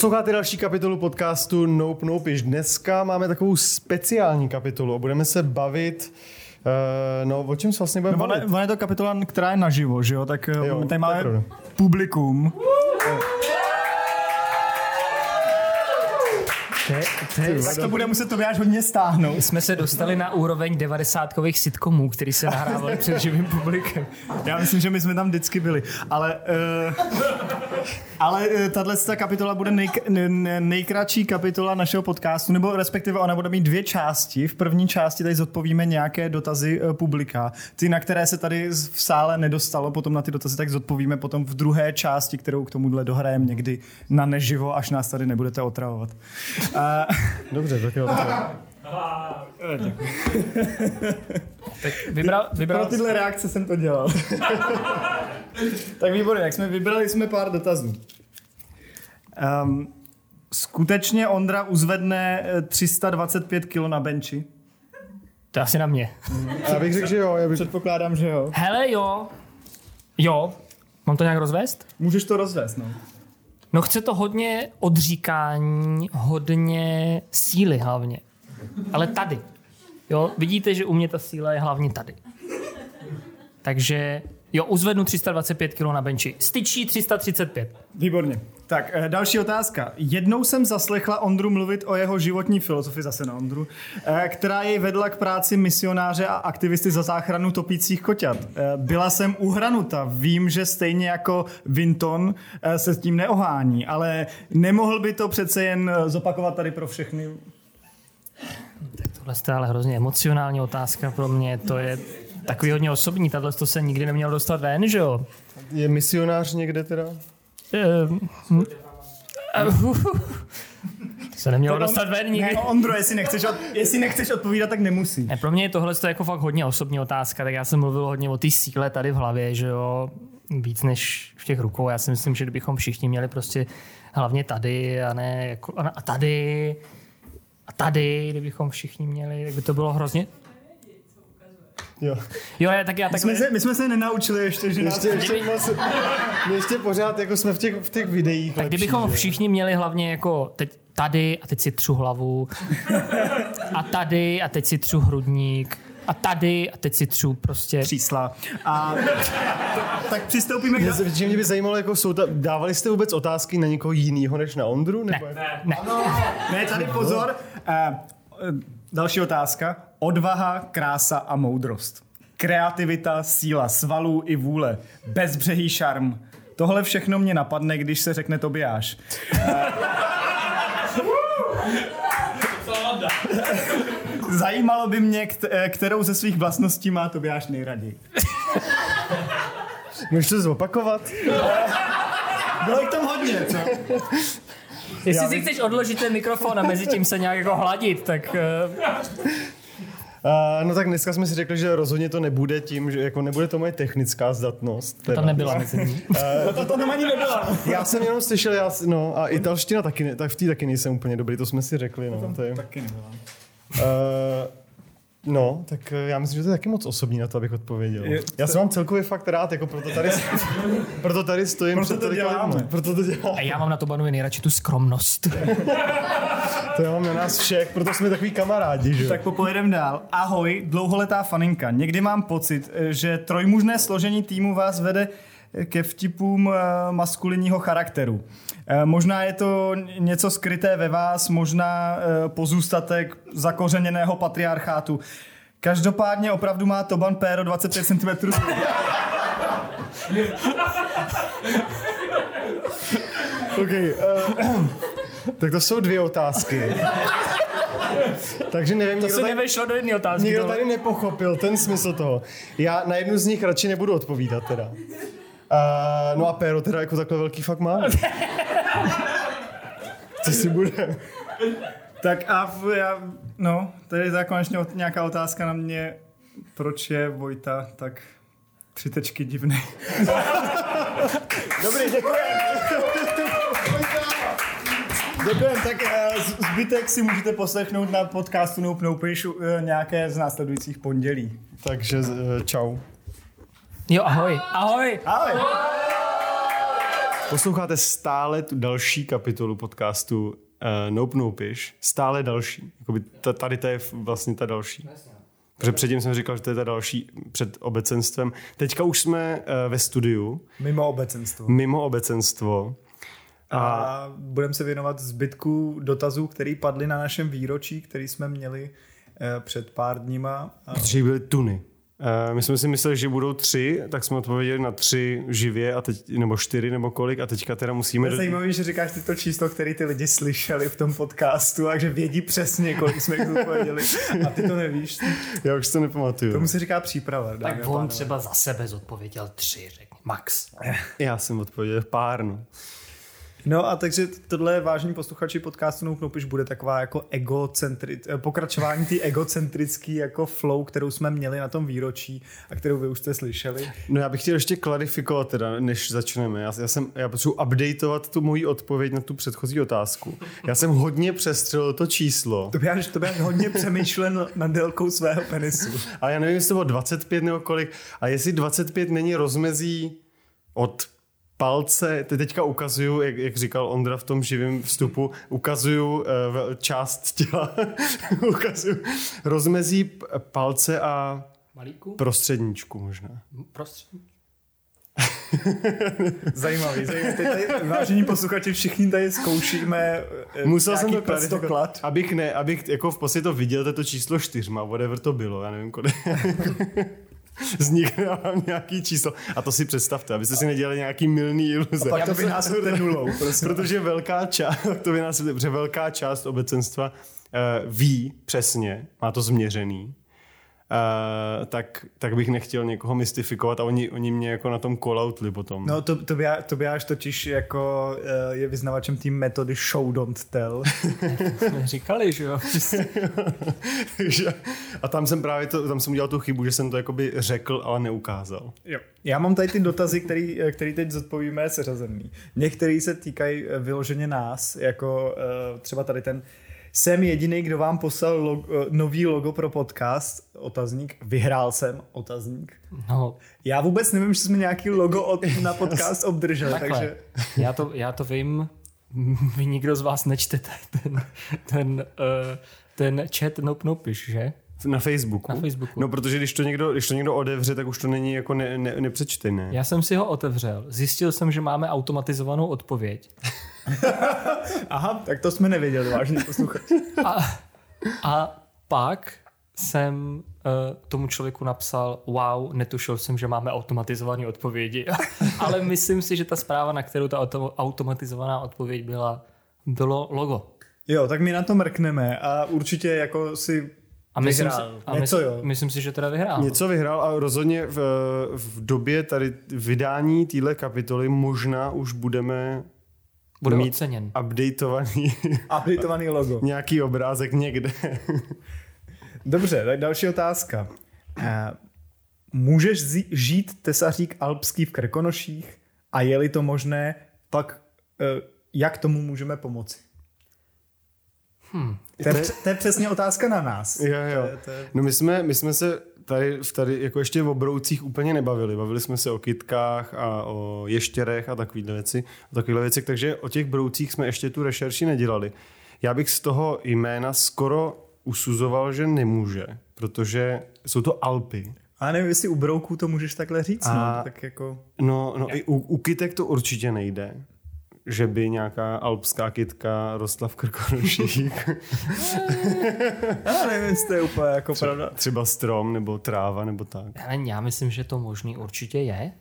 Posloucháte další kapitolu podcastu Nope Nope. Již dneska máme takovou speciální kapitolu. Budeme se bavit Uh, no, o čem se vlastně budeme no, bavit? Ono je to kapitola, která je naživo, že jo? Tak Jo, jo, tady máme pravda. publikum. Tak to bude muset Tobiáš hodně stáhnout. Jsme se dostali na úroveň 90kových sitcomů, který se nahrávaly před živým publikem. Já myslím, že my jsme tam vždycky byli. Ale, uh, ale uh, tahle kapitola bude nej, ne- nejkratší kapitola našeho podcastu, nebo respektive ona bude mít dvě části. V první části tady zodpovíme nějaké dotazy uh, publika. Ty, na které se tady v sále nedostalo, potom na ty dotazy tak zodpovíme potom v druhé části, kterou k tomuhle dohrajeme někdy na neživo, až nás tady nebudete otravovat. Uh, Dobře, tak jo. Tak jo. Tak vybral, Pro vybral tyhle reakce jsem to dělal. tak výborně, jak jsme vybrali jsme pár dotazů. Um, skutečně Ondra uzvedne eh, 325 kg na benči? to asi na mě. Já bych řekl, že jo. Já bych... Předpokládám, že jo. Hele jo, jo, mám to nějak rozvést? Můžeš to rozvést, no. No chce to hodně odříkání, hodně síly hlavně. Ale tady. Jo, vidíte, že u mě ta síla je hlavně tady. Takže jo, uzvednu 325 kg na benči. Styčí 335. Výborně. Tak, eh, další otázka. Jednou jsem zaslechla Ondru mluvit o jeho životní filozofii, zase na Ondru, eh, která jej vedla k práci misionáře a aktivisty za záchranu topících koťat. Eh, Byla jsem uhranuta. Vím, že stejně jako Vinton se s tím neohání, ale nemohl by to přece jen zopakovat tady pro všechny Tohle je ale hrozně emocionální otázka pro mě. To je takový hodně osobní. Tahle to se nikdy neměl dostat ven, že jo? Je misionář někde teda? Ehm, hm. To se nemělo dostat ven nikdy. Ne, Ondro, jestli nechceš, od, jestli nechceš odpovídat, tak nemusí. Ne, pro mě je tohle to jako fakt hodně osobní otázka, tak já jsem mluvil hodně o té síle tady v hlavě, že jo, víc než v těch rukou. Já si myslím, že kdybychom všichni měli prostě hlavně tady a ne jako, a a tady a tady, kdybychom všichni měli, tak by to bylo hrozně... Jo. Jo, já, tak já My tak... jsme, se, my jsme se nenaučili ještě, že nás... Ještě, ještě, moc, my ještě pořád, jako jsme v těch, v těch videích. Tak lepší, kdybychom že jo. všichni měli hlavně jako teď tady a teď si třu hlavu a tady a teď si třu hrudník a tady a teď si třu prostě... čísla. A tak přistoupíme k... Mě, že mě by zajímalo, jako jsou ta, dávali jste vůbec otázky na někoho jiného než na Ondru? Nebo Ne, jako- ne. Ne, tady pozor. Uh, další otázka. Odvaha, krása a moudrost. Kreativita, síla svalů i vůle. Bezbřehý šarm. Tohle všechno mě napadne, když se řekne Tobiáš. Zajímalo by mě, eh, kterou ze svých vlastností má Tobiáš nejraději. Můžeš to zopakovat? Bylo jich tam hodně, co? Jestli si chceš odložit ten mikrofon a mezi tím se nějak jako hladit, tak... Uh, Uh, no tak dneska jsme si řekli, že rozhodně to nebude tím, že jako nebude to moje technická zdatnost. Teda. tam nebyla mezi nimi. To, to tam ani nebylo. Já jsem jenom slyšel, já, no a italština taky, ne, tak v té taky nejsem úplně dobrý, to jsme si řekli, no. To je, uh, Taky nebylo. No, tak eh, já myslím, že to je taky moc osobní na to, abych odpověděl. Je- Já jsem vám celkově fakt rád, jako proto tady, proto tady stojím Proto to děláme. lidmi. Proto to děláme. A já mám na to banově nejradši tu skromnost. To já mám na nás všech, proto jsme takový kamarádi, že. Tak popojedem dál. Ahoj, dlouholetá faninka. Někdy mám pocit, eh, že trojmužné složení týmu vás vede ke vtipům eh, maskulinního charakteru. Eh, Možná je to něco skryté ve vás, možná eh, pozůstatek zakořeněného patriarchátu. Každopádně opravdu má Toban Péro 25 cm. Okay, uh, tak to jsou dvě otázky. Takže nevím, To se tady, nevešlo do jedné otázky. tohle. tady nepochopil ten smysl toho. Já na jednu z nich radši nebudu odpovídat teda. Uh, no a Péro teda jako takhle velký fakt má. Co si bude? Tak a v, já, no, tady je konečně nějaká otázka na mě, proč je Vojta tak tři tečky divný. Dobrý, děkuji. Děkujem, tak eh, zbytek si můžete poslechnout na podcastu Nope Nope eh, nějaké z následujících pondělí. Takže uh, čau. Jo, ahoj. Ahoj. Ahoj. Posloucháte stále tu další kapitolu podcastu uh, Nope Nopish. Stále další. Jakoby ta, tady to je vlastně ta další. Protože předtím jsem říkal, že to je ta další před obecenstvem. Teďka už jsme uh, ve studiu, Mimo obecenstvo. mimo obecenstvo. A budeme se věnovat zbytku dotazů, které padly na našem výročí, který jsme měli eh, před pár dníma. A Protože byly tuny. Uh, my jsme si mysleli, že budou tři, tak jsme odpověděli na tři živě, a teď, nebo čtyři, nebo kolik, a teďka teda musíme... je zajímavé, že říkáš ty to číslo, které ty lidi slyšeli v tom podcastu, takže vědí přesně, kolik jsme jich odpověděli. A ty to nevíš. Já už to nepamatuju. Tomu se říká příprava. a Tak on pánové. třeba za sebe zodpověděl tři, řekni, max. Já jsem odpověděl pár, no. No a takže tohle je vážní posluchači podcastu No Knupiš bude taková jako egocentri- eh, pokračování té egocentrický jako flow, kterou jsme měli na tom výročí a kterou vy už jste slyšeli. No já bych chtěl ještě klarifikovat teda, než začneme. Já, já, jsem, já potřebuji updateovat tu moji odpověď na tu předchozí otázku. Já jsem hodně přestřelil to číslo, To by až, to by až hodně přemýšlen nad délkou svého penisu. ale já nevím, jestli to bylo 25 nebo kolik, a jestli 25 není rozmezí od palce, teď teďka ukazuju, jak, jak říkal Ondra v tom živém vstupu, ukazuju uh, část těla, ukazuju rozmezí palce a Malíku? prostředníčku možná. Prostřední. Zajímavý, zajímavý. Teď tady, vážení posluchači, všichni tady zkoušíme eh, Musel jsem to klarifikovat, abych ne, abych jako v podstatě to viděl, to číslo čtyřma, whatever to bylo, já nevím, kolik. Z nich dávám nějaký číslo. A to si představte, abyste si nedělali nějaký milný iluze. Pak to vynásobte nulou. Prostě. Protože velká část, to vynásobte, protože velká část obecenstva uh, ví přesně, má to změřený, Uh, tak, tak bych nechtěl někoho mystifikovat a oni, oni mě jako na tom call potom. No to, to, by, to by až totiž jako eh, je vyznavačem té metody show don't tell. Jsme říkali, že jo? Takže- a tam jsem právě to, tam jsem udělal tu chybu, že jsem to jakoby řekl, ale neukázal. Jo. Já mám tady ty dotazy, který, eh, který teď zodpovíme seřazený. Některý se týkají vyloženě nás, jako eh, třeba tady ten jsem jediný, kdo vám poslal log, eh, nový logo pro podcast, otazník, vyhrál jsem, otazník. No, Já vůbec nevím, že jsme nějaký logo od, na podcast obdrželi, takhle. takže Já to, já to vím, vy nikdo z vás nečtete ten, ten, uh, ten chat Nope Nopiš, že? Na Facebooku. Na Facebooku. No, protože když to někdo, když to někdo odevře, tak už to není jako ne, ne, nepřečtené. Já jsem si ho otevřel. Zjistil jsem, že máme automatizovanou odpověď. aha, tak to jsme nevěděli, vážný posluchač. A, a pak jsem uh, tomu člověku napsal, wow, netušil jsem, že máme automatizované odpovědi. Ale myslím si, že ta zpráva, na kterou ta auto, automatizovaná odpověď byla, bylo logo. Jo, tak my na to mrkneme a určitě jako si A myslím, si, vyhrál. a Něco myslím, jo. myslím si, že teda vyhrál. Něco vyhrál a rozhodně v, v době tady vydání téhle kapitoly možná už budeme Bude mít oceněn. updateovaný updateovaný logo. nějaký obrázek někde. Dobře, tak další otázka. Eh, Můžeš žít tesařík alpský v Krkonoších a je-li to možné, pak eh, jak tomu můžeme pomoci? Hmm. To je, to je přesně otázka na nás. Jo, jo. To je- to je- No my jsme, my jsme se tady, v tady jako ještě o broucích úplně nebavili. Bavili jsme se o kytkách a o ještěrech a takovýhle věci, o takovýhle věci, takže o těch broucích jsme ještě tu rešerši nedělali. Já bych z toho jména skoro usuzoval, že nemůže, protože jsou to Alpy. A nevím, jestli u brouků to můžeš takhle říct, A- no, tak jako... No, no i u, u kytek to určitě nejde že by nějaká alpská kytka rostla v Krkonoších. Já nevím, jestli to je úplně jako pravda. Třeba strom nebo tráva nebo tak. Ale já myslím, že to možný určitě je.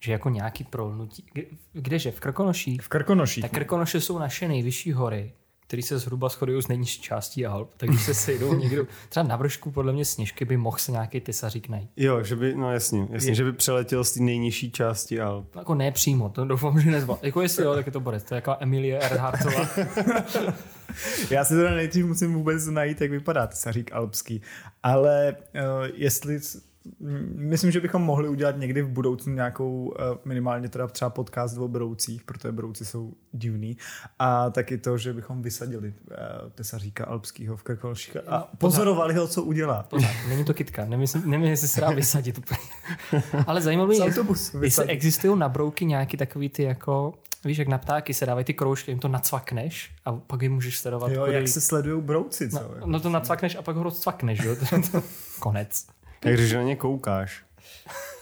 Že jako nějaký prolnutí. Kde- Kdeže? V Krkonoších? V Krkonoších. Tak Krkonoše jsou naše nejvyšší hory, které se zhruba shodují z nejnižší částí Alp. Tak když se sejdou někdo, třeba na vršku podle mě sněžky by mohl se nějaký tesařík najít. Jo, že by, no jasně, jasně, že by přeletěl z té nejnižší části Alp. No, jako ne přímo, to doufám, že nezval. Jako jestli jo, tak je to Borec. To je jako Emilie Earhartová. Já si teda nejdřív musím vůbec najít, jak vypadá tesařík alpský. Ale uh, jestli... Myslím, že bychom mohli udělat někdy v budoucnu nějakou uh, minimálně teda třeba podcast o broucích, protože brouci jsou divný. A taky to, že bychom vysadili uh, tesaříka alpského v Krkonoších a pozorovali ho, co udělá. Pořád, není to kytka. Nemyslím, nevím, jestli se dá vysadit úplně. Ale zajímavé je, jestli existují na brouky nějaký takový ty jako Víš, jak na ptáky se dávají ty kroužky, jim to nacvakneš a pak jim můžeš sledovat. Jo, kudy- jak se sledují brouci, co? no, no to nacvakneš a pak ho rozcvakneš, jo? Konec. Jak že na ně koukáš.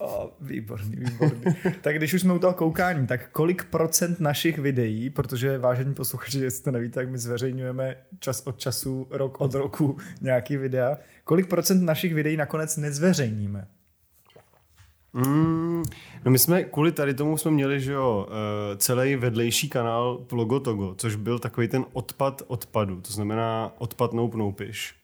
O, výborný, výborný. tak když už jsme u toho koukání, tak kolik procent našich videí, protože vážení posluchači, jestli to nevíte, tak my zveřejňujeme čas od času, rok od roku nějaký videa, kolik procent našich videí nakonec nezveřejníme? Mm, no my jsme, kvůli tady tomu jsme měli, že jo, eh, celý vedlejší kanál Logotogo, což byl takový ten odpad odpadu, to znamená odpad noup noupiš.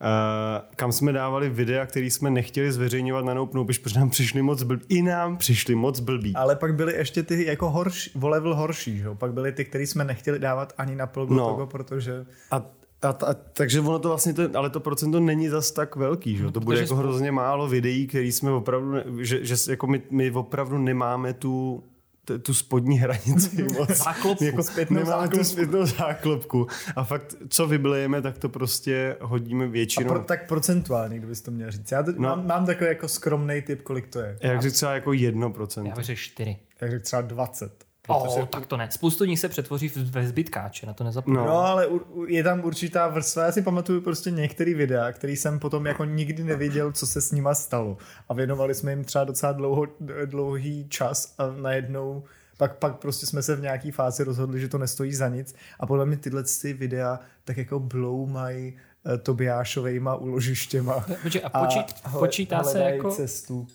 Uh, kam jsme dávali videa, které jsme nechtěli zveřejňovat na Nope Noupiš, protože nám přišli moc blbí. I nám přišli moc blbí. Ale pak byly ještě ty jako horší, o level horší, že? jo? pak byly ty, které jsme nechtěli dávat ani na Plgotogo, No. protože A, a, a, takže ono to vlastně, to, ale to procento není zas tak velký, že? jo? to bude protože jako hrozně málo videí, který jsme opravdu, ne, že, že jako my, my opravdu nemáme tu, t- tu spodní hranici moc. Záklopku. jako nemáme záklopku. tu zpětnou záklopku. A fakt, co vyblejeme, tak to prostě hodíme a většinou. pro, tak procentuálně, kdybys to měl říct. Já teď No. mám, mám takový jako skromný typ, kolik to je. Jak říct třeba jako jedno procento. Já bych řekl čtyři. Jak řekl třeba 20. Oh, tak to ne. Spoustu nich se přetvoří v- ve zbytkáče, na to nezapomínám. No. No, ale u, u, je tam určitá vrstva. Já si pamatuju prostě některé videa, který jsem potom jako nikdy nevěděl, co se s nima stalo. A věnovali jsme jim třeba docela dlouho, dlouhý čas a najednou pak, pak prostě jsme se v nějaký fázi rozhodli, že to nestojí za nic. A podle mě tyhle ty videa tak jako bloumají eh, Tobiášovejma uložištěma. Počkej, a počít, hle- počítá, se jako, cestu.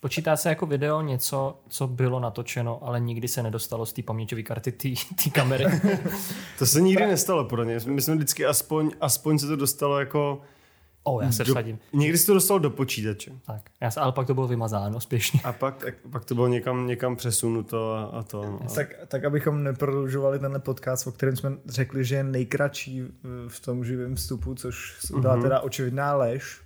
Počítá se jako video něco, co bylo natočeno, ale nikdy se nedostalo z té paměťové karty té kamery. To se nikdy nestalo podle mě. My jsme vždycky aspoň, aspoň se to dostalo jako... oh, já se do, vsadím. někdy se to dostalo do počítače. Tak, já se, ale pak to bylo vymazáno spěšně. A pak, pak to bylo někam, někam přesunuto a, a to. no. A, Tak, tak abychom neprodlužovali tenhle podcast, o kterém jsme řekli, že je nejkratší v- tom živém vstupu, což byla Mhm. teda očividná lež.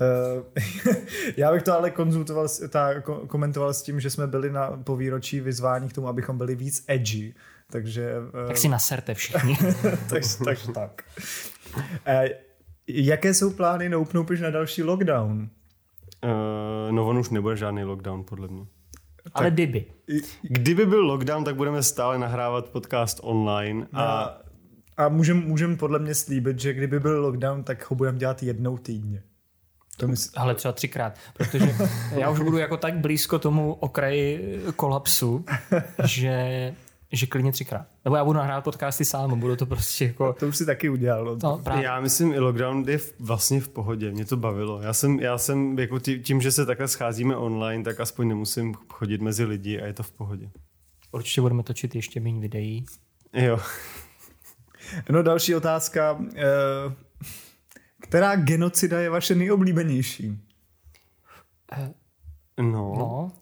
Eh, Já bych to ale konzultoval, ta, ko- komentoval s tím, že jsme byli na povýročí vyzvání k tomu, abychom byli víc edgy. Takže, eh, Tak si naserte všichni. tak, tak, tak. Eh, Jaké jsou plány na Upnoupiš na další lockdown? Uh, no on už nebude žádný lockdown, podle mě. ale kdyby. Kdyby byl lockdown, tak budeme stále nahrávat podcast online a A, a můžeme můžem podle mě slíbit, že kdyby byl lockdown, tak ho budeme dělat jednou týdně. To myslím, Ale třeba třikrát, protože já už budu jako tak blízko tomu okraji kolapsu, že, že klidně třikrát. Nebo já budu nahrát podcasty sám a budu to prostě jako... to už si taky udělal. No. No, právě. já myslím, i lockdown je v- vlastně v pohodě. Mě to bavilo. Já jsem, já jsem jako tí- tím, že se takhle scházíme online, tak aspoň nemusím chodit mezi lidi a je to v pohodě. Určitě budeme točit ještě méně videí. Jo. No další otázka. eh, Která genocida je vaše nejoblíbenější? No. No,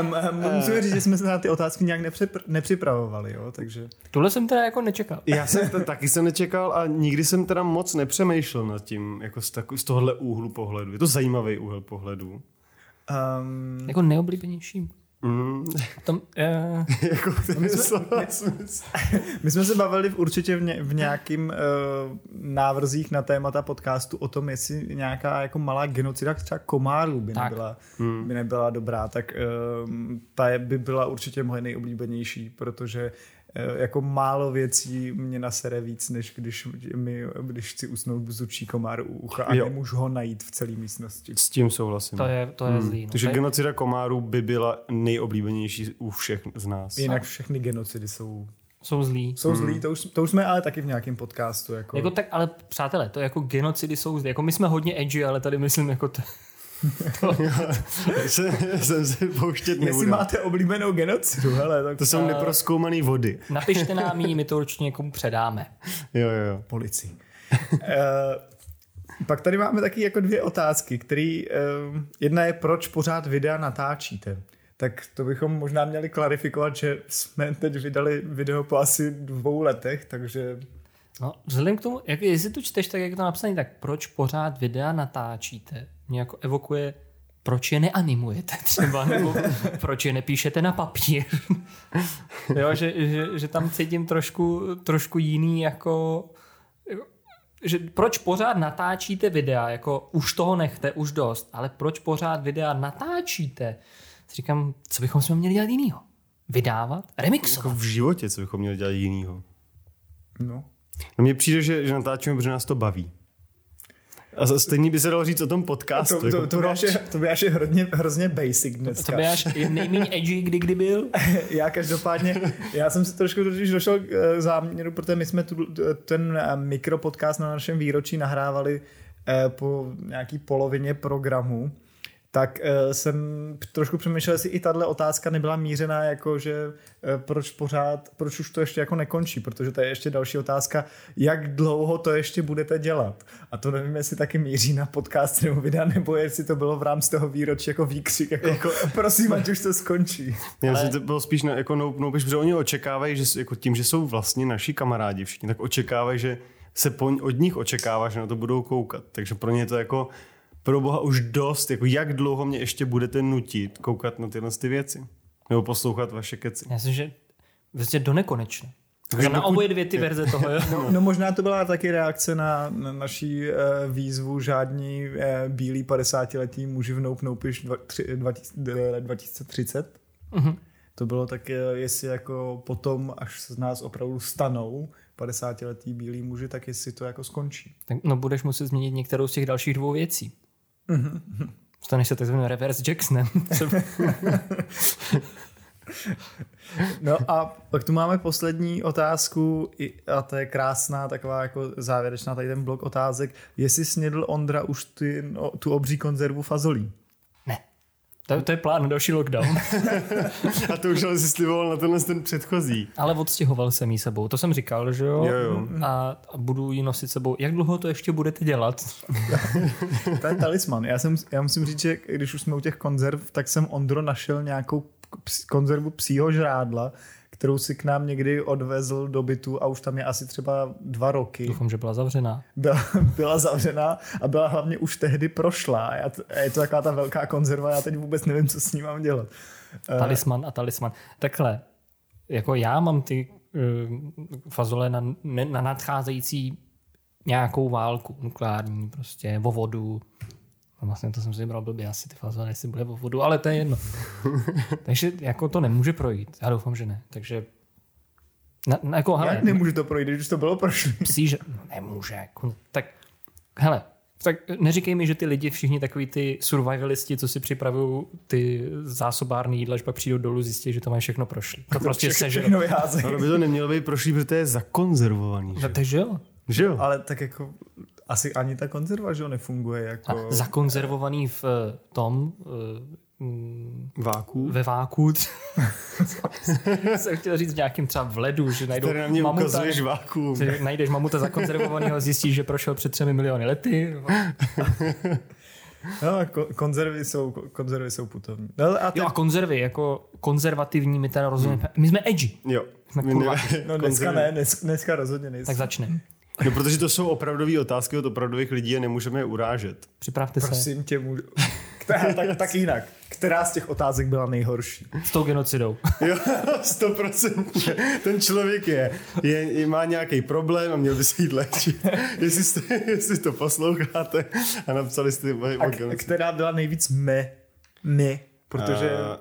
Um, um, musíme říct, že jsme se na ty otázky nějak nepřipr- nepřipravovali, jo? takže... tohle jsem teda jako nečekal. Já jsem to taky jsem nečekal a nikdy jsem teda moc nepřemýšlel nad tím, jako z, tak, z tohohle úhlu pohledu. Je to zajímavý úhel pohledu. Um, Jako nejoblíbenější. Mm, Tom, eh, jako ty my jsme se bavili v, určitě v, ně, v nějakým uh, návrzích na témata podcastu o tom, jestli nějaká jako malá genocida třeba komárů by Tak. nebyla, hmm. by nebyla dobrá, tak um, ta je- by byla určitě moje nejoblíbenější, protože jako málo věcí mě nasere víc, než když, mi, když chci usnout bzučí komár u ucha a Jo. nemůžu ho najít v celé místnosti. S tím souhlasím. to je, to je zlý. No. Takže genocida komárů by byla nejoblíbenější u všech z nás. Jinak všechny genocidy jsou, jsou zlí. jsou zlí, to už, to už jsme ale taky v nějakém podcastu. Jako, Jako tak, ale přátelé, to jako genocidy jsou zlí. Jako my jsme hodně edgy, ale tady myslím jako to, jsem, jsem se pouštět Jestli nebudu. máte oblíbenou genocidu, hele, tak To jsou neproskoumané vody. napište nám ji, my to určitě někomu předáme. Jo, jo, jo. policii. Eh, pak tady máme taky jako dvě otázky, který eh, jedna je, proč pořád videa natáčíte. Tak to bychom možná měli klarifikovat, že jsme teď vydali video po asi dvou letech, takže No, vzhledem k tomu, jak, jestli to čteš tak, jak je to napsané, tak proč pořád videa natáčíte? Mě jako evokuje, proč je neanimujete třeba, nebo proč je nepíšete na papír. jo, že, že, že, tam cítím trošku, trošku jiný jako, jako že proč pořád natáčíte videa, jako už toho nechte, už dost, ale proč pořád videa natáčíte? Si říkám, co bychom jsme měli dělat jinýho? vydávat, Jako remixovat. v životě, co bychom měli dělat jinýho. No. No mně přijde, že, že natáčíme, protože nás to baví. A stejně by se dalo říct o tom podcastu. To, to, jako to, by až je, to by až je hrozně, hrozně basic To dneska. by až nejméně edgy, kdy kdy byl. Já každopádně, já jsem si trošku totiž došel k eh, záměru, protože my jsme tu, ten eh, mikropodcast na našem výročí nahrávali eh, po nějaký polovině programu, tak eh, jsem trošku přemýšlel, jestli i tahle otázka nebyla mířená jako, že eh, proč pořád, proč už to ještě jako nekončí, protože to je ještě další otázka, jak dlouho to ještě budete dělat. A to nevím, jestli taky míří na podcast nebo videa, nebo jestli to bylo v rámci toho výročí jako výkřik, jako, jako prosím, ať už to skončí. Já Ale- si to bylo spíš na, jako no, no, protože oni očekávají, že jako tím, že jsou vlastně naši kamarádi všichni, tak očekávají, že se po, od nich očekává, že na to budou koukat. Takže pro ně je to jako pro boha už dost, jako jak dlouho mě ještě budete nutit koukat na tyhle ty věci. Nebo poslouchat vaše keci. Já myslím, že vlastně do nekonečna. Takže na dokud- oboje dvě ty verze toho, jo? No, no možná to byla taky reakce na, na naší uh, výzvu žádní uh, bílí 50-letí muži v Nope eh, 2030. Mhm. To bylo tak, eh, jestli jako potom, až se z nás opravdu stanou 50-letí bílí muži, tak jestli to jako skončí. Tak, no budeš muset změnit některou z těch dalších dvou věcí. Staneš se takzvaným reverse Jacksonem. No a pak tu máme poslední otázku a to je krásná taková jako závěrečná tady ten blok otázek. Jestli snědl Ondra už ty, no, tu obří konzervu fazolí? To, to je plán na další lockdown. A to už ale si sliboval na tenhle ten předchozí. Ale odstěhoval jsem jí sebou. To jsem říkal, že jo? Jo, jo. A, a budu ji nosit sebou. Jak dlouho to ještě budete dělat? To je talisman. Já, jsem, já musím říct, že když už jsme u těch konzerv, tak jsem Ondro našel nějakou ps- konzervu psího žrádla, kterou si k nám někdy odvezl do bytu a už tam je asi třeba dva roky. Doufám, že byla zavřená. Byla, byla zavřená a byla hlavně už tehdy prošlá. Já je to taková ta velká konzerva, já teď vůbec nevím, co s ní mám dělat. Eh, Talisman a talisman. Takhle, jako já mám ty uh, fazole na, na nadcházející nějakou válku nukleární, prostě o vodu. No vlastně to jsem si vybral blbě, asi ty fazole, jestli bude o vodu, ale to je jedno. Takže jako to nemůže projít. Já doufám, že ne. Takže na, na, jako, hele, Jak nemůže to projít, když už to bylo prošlý? psí, že no, nemůže. Jako, tak hele, tak neříkej mi, že ty lidi, všichni takový ty survivalisti, co si připravují ty zásobárny jídla, že pak přijdou dolů, zjistí, že to mají všechno prošli. To prostě sežerou. všechno vyházejí. Ale by to nemělo být prošlý, protože to je zakonzervovaný. Že, No, takže jo. že jo? Ale tak jako asi ani ta konzerva, že nefunguje jako... A zakonzervovaný v eh, tom, eh, mm, Váku. ve váku. jsem chtěl říct v nějakým třeba v ledu, že najdou Tady na mě mamuta, ukazuješ váku. že najdeš mamuta zakonzervovaného, zjistíš, že prošel před třemi miliony lety. No, ko- konzervy jsou, konzervy jsou putovní. No, a teď, Jo a konzervy, jako konzervativní, my teda rozumíme. My jsme edgy. Jo. Jsme My kurva. ne- no dneska konzervy. ne, dnes, dneska rozhodně nejsou. Tak začne. No, protože to jsou opravdové otázky od opravdových lidí a nemůžeme je urážet. Připravte se Prosím tě, můžu... Která, tak, tak jinak. Která z těch otázek byla nejhorší? s tou genocidou. Jo, stoprocentně. Ten člověk je, je, je, má nějaký problém a měl by se jít léčit. Jestli, jste, jestli to posloucháte a napsali jste o, A o k- která byla nejvíc me, my, protože... A,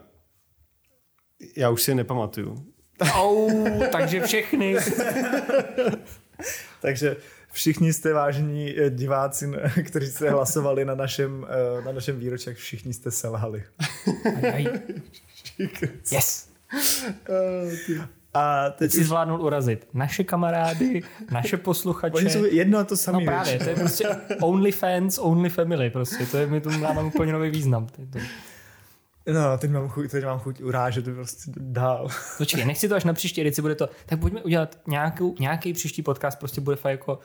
já už si je nepamatuju. Au, takže všechny. Takže všichni jste vážení eh, diváci, kteří jste hlasovali na našem, eh, na našem výročí, všichni jste selhali. Yes. A teď Teď si zvládnul urazit naše kamarády, naše posluchače. Oni jsou jedno a to samé. No právě, to je prostě only fans, only family, prostě, to je, my tu máme úplně nový význam. To je to. No, teď mám chuť, teď mám chuť urážet prostě dál. Počkej, nechci to až na příští edici bude to, tak pojďme udělat nějakou, nějaký příští podcast, prostě bude fakt jako,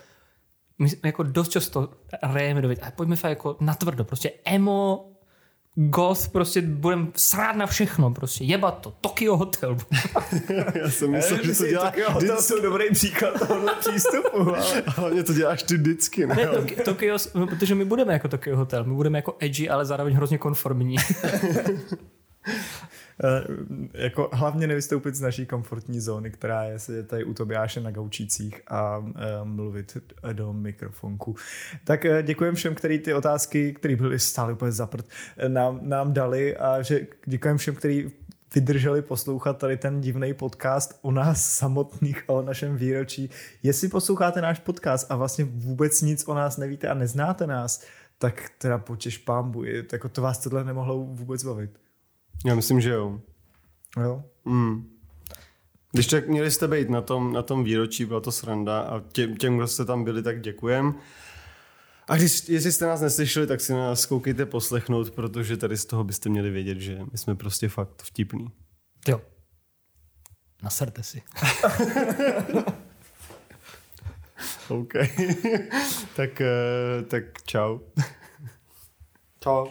my jako dost často rejeme do ale pojďme fakt jako natvrdo, prostě emo, goth, prostě budeme srát na všechno, prostě jebat to, Tokyo Hotel. Já jsem myslel, že to děláš Tokyo Hotel jsou dobrý příklad tohohle přístupu. Ale... Hlavně to děláš ty vždycky, ne? Ne, Tokyo, Tokyo, no, protože my budeme jako Tokyo Hotel, my budeme jako edgy, ale zároveň hrozně konformní. Eh, jako hlavně nevystoupit z naší komfortní zóny, která je sedět tady u Tobiáše na gaučících a uh, mluvit do mikrofonku. Tak uh, děkujeme všem, který ty otázky, které byly stále úplně zaprt, eh, nám, nám dali a že děkujeme všem, který vydrželi poslouchat tady ten divný podcast o nás samotných a o našem výročí. Jestli posloucháte náš podcast a vlastně vůbec nic o nás nevíte a neznáte nás, tak teda počeš pámbu, jako to vás tohle nemohlo vůbec bavit. Já myslím, že jo. Jo? Mm. Když tak měli jste být na tom, na tom výročí, byla to sranda a těm, těm, kdo jste tam byli, tak děkujem. A když, jestli jste nás neslyšeli, tak si nás koukejte poslechnout, protože tady z toho byste měli vědět, že my jsme prostě fakt vtipný. Jo. Naserte si. OK. tak, eh, tak čau. Čau.